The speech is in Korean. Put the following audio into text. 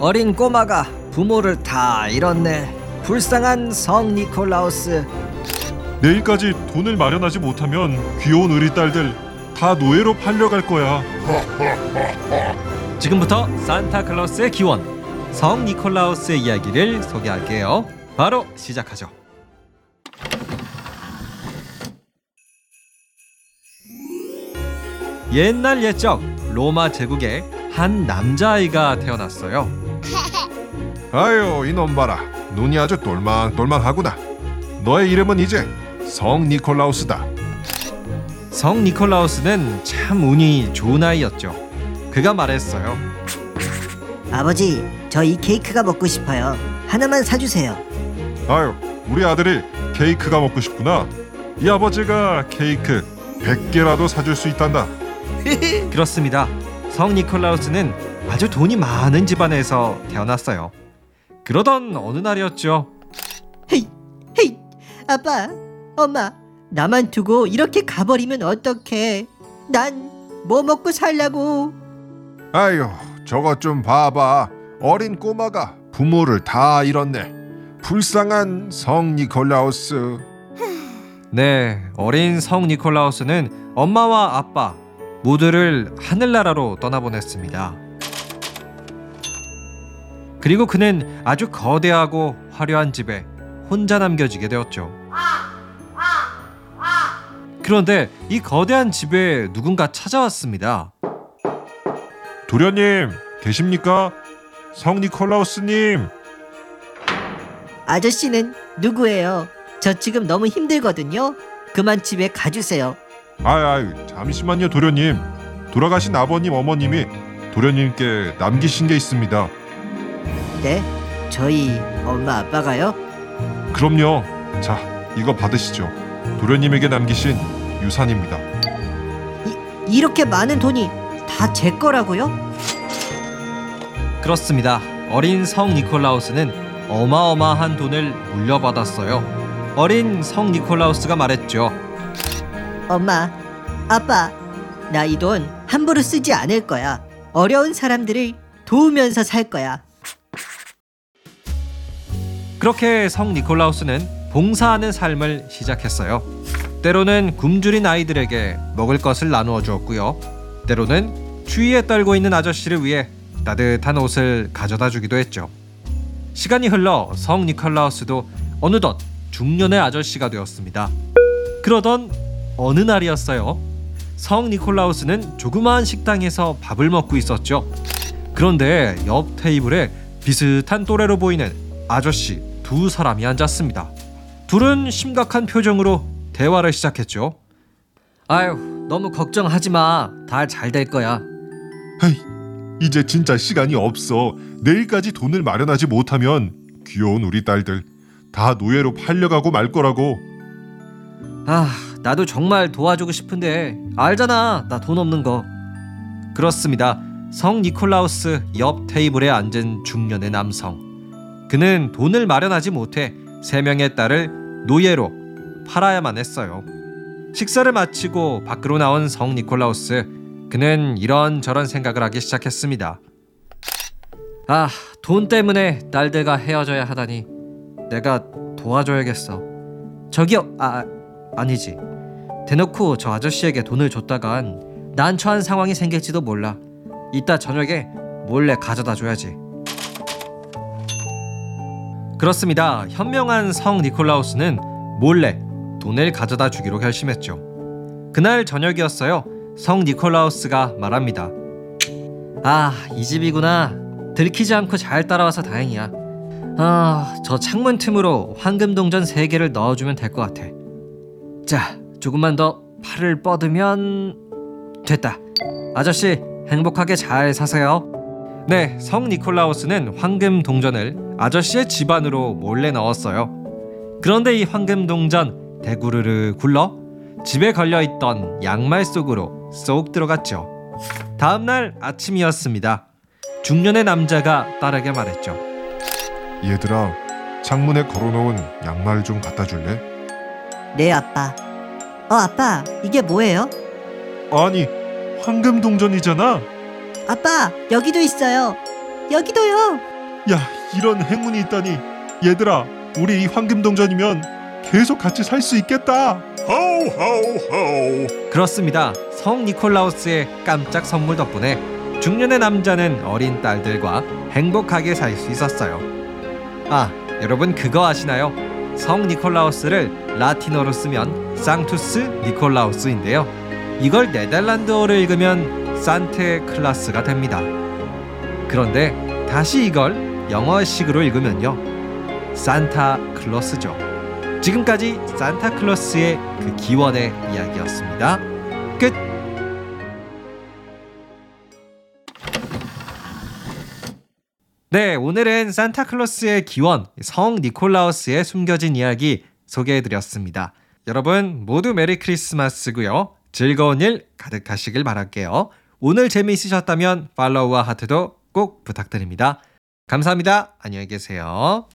어린 꼬마가 부모를 다 잃었네. 불쌍한 성 니콜라우스. 내일까지 돈을 마련하지 못하면 귀여운 우리 딸들 다 노예로 팔려갈 거야. 지금부터 산타클로스의 기원 성 니콜라우스의 이야기를 소개할게요. 바로 시작하죠. 옛날 옛적 로마 제국에 한 남자아이가 태어났어요. 아유 이놈 봐라 눈이 아주 똘망똘망하구나 너의 이름은 이제 성 니콜라우스다 성 니콜라우스는 참 운이 좋은 아이였죠. 그가 말했어요. 아버지, 저 이 케이크가 먹고 싶어요. 하나만 사주세요. 아유 우리 아들이 케이크가 먹고 싶구나 이 아버지가 케이크 100개라도 사줄 수 있단다 그렇습니다. 성 니콜라우스는 아주 돈이 많은 집안에서 태어났어요. 그러던 어느 날이었죠. 헤이, 헤이, 아빠, 엄마, 나만 두고 이렇게 가버리면 어떡해? 난 뭐 먹고 살라고? 아유 저것 좀 봐봐 어린 꼬마가 부모를 다 잃었네 불쌍한 성 니콜라우스 네, 어린 성 니콜라우스는 엄마와 아빠 모두를 하늘나라로 떠나보냈습니다. 그리고 그는 아주 거대하고 화려한 집에 혼자 남겨지게 되었죠. 그런데 이 거대한 집에 누군가 찾아왔습니다. 도련님 계십니까? 성 니콜라우스님 아저씨는 누구예요? 저 지금 너무 힘들거든요. 그만 집에 가주세요. 아이 아이 잠시만요 도련님 돌아가신 아버님 어머님이 도련님께 남기신 게 있습니다 네? 저희 엄마 아빠가요? 그럼요 자 이거 받으시죠 도련님에게 남기신 유산입니다 이렇게 많은 돈이 다 제 거라고요? 그렇습니다. 어린 성 니콜라우스는 어마어마한 돈을 물려받았어요. 어린 성 니콜라우스가 말했죠. 엄마, 아빠, 나 이 돈 함부로 쓰지 않을 거야. 어려운 사람들을 도우면서 살 거야. 그렇게 성 니콜라우스는 봉사하는 삶을 시작했어요. 때로는 굶주린 아이들에게 먹을 것을 나누어 주었고요. 때로는 추위에 떨고 있는 아저씨를 위해 따뜻한 옷을 가져다 주기도 했죠. 시간이 흘러 성 니콜라우스도 어느덧 중년의 아저씨가 되었습니다. 그러던 어느 날이었어요. 성 니콜라우스는 조그마한 식당에서 밥을 먹고 있었죠. 그런데 옆 테이블에 비슷한 또래로 보이는 아저씨 두 사람이 앉았습니다. 둘은 심각한 표정으로 대화를 시작했죠. 아유, 너무 걱정하지 마. 다 잘 될 거야. 헤이 이제 진짜 시간이 없어 내일까지 돈을 마련하지 못하면 귀여운 우리 딸들 다 노예로 팔려가고 말 거라고 아, 나도 정말 도와주고 싶은데 알잖아. 나 돈 없는 거. 그렇습니다. 성 니콜라우스 옆 테이블에 앉은 중년의 남성. 그는 돈을 마련하지 못해 세 명의 딸을 노예로 팔아야만 했어요. 식사를 마치고 밖으로 나온 성 니콜라우스. 그는 이런저런 생각을 하기 시작했습니다. 아, 돈 때문에 딸들과 헤어져야 하다니. 내가 도와줘야겠어. 저기요, 아, 아니지. 대놓고 저 아저씨에게 돈을 줬다간 난처한 상황이 생길지도 몰라. 이따 저녁에 몰래 가져다 줘야지. 그렇습니다. 현명한 성 니콜라우스는 몰래 돈을 가져다 주기로 결심했죠. 그날 저녁이었어요. 성 니콜라우스가 말합니다. 아, 이 집이구나. 들키지 않고 잘 따라와서 다행이야. 아, 저 창문 틈으로 황금 동전 세 개를 넣어주면 될 것 같아. 자, 조금만 더 팔을 뻗으면 됐다. 아저씨, 행복하게 잘 사세요. 네, 성 니콜라우스는 황금 동전을 아저씨의 집 안으로 몰래 넣었어요. 그런데 이 황금 동전 대구르르 굴러 집에 걸려 있던 양말 속으로 쏙 들어갔죠. 다음 날 아침이었습니다. 중년의 남자가 딸에게 말했죠. 얘들아 창문에 걸어놓은 양말 좀 갖다 줄래? 네, 아빠. 어, 아빠, 이게 뭐예요? 아니 황금 동전이잖아 아빠, 여기도 있어요. 여기도요. 야, 이런 행운이 있다니. 얘들아, 우리 이 황금동전이면 계속 같이 살 수 있겠다. 그렇습니다. 성 니콜라우스의 깜짝 선물 덕분에 중년의 남자는 어린 딸들과 행복하게 살 수 있었어요. 아, 여러분 그거 아시나요? 성 니콜라우스를 라틴어로 쓰면 상투스 니콜라우스인데요. 이걸 네덜란드어로 읽으면 산테 클라스가 됩니다. 그런데 다시 이걸 영어식으로 읽으면요. 산타 클로스죠. 지금까지 산타클로스의 그 기원의 이야기였습니다. 끝. 네, 오늘은 산타클로스의 기원, 성 니콜라우스의 숨겨진 이야기 소개해드렸습니다. 여러분 모두 메리 크리스마스고요. 즐거운 일 가득하시길 바랄게요. 오늘 재미있으셨다면 팔로우와 하트도 꼭 부탁드립니다. 감사합니다. 안녕히 계세요.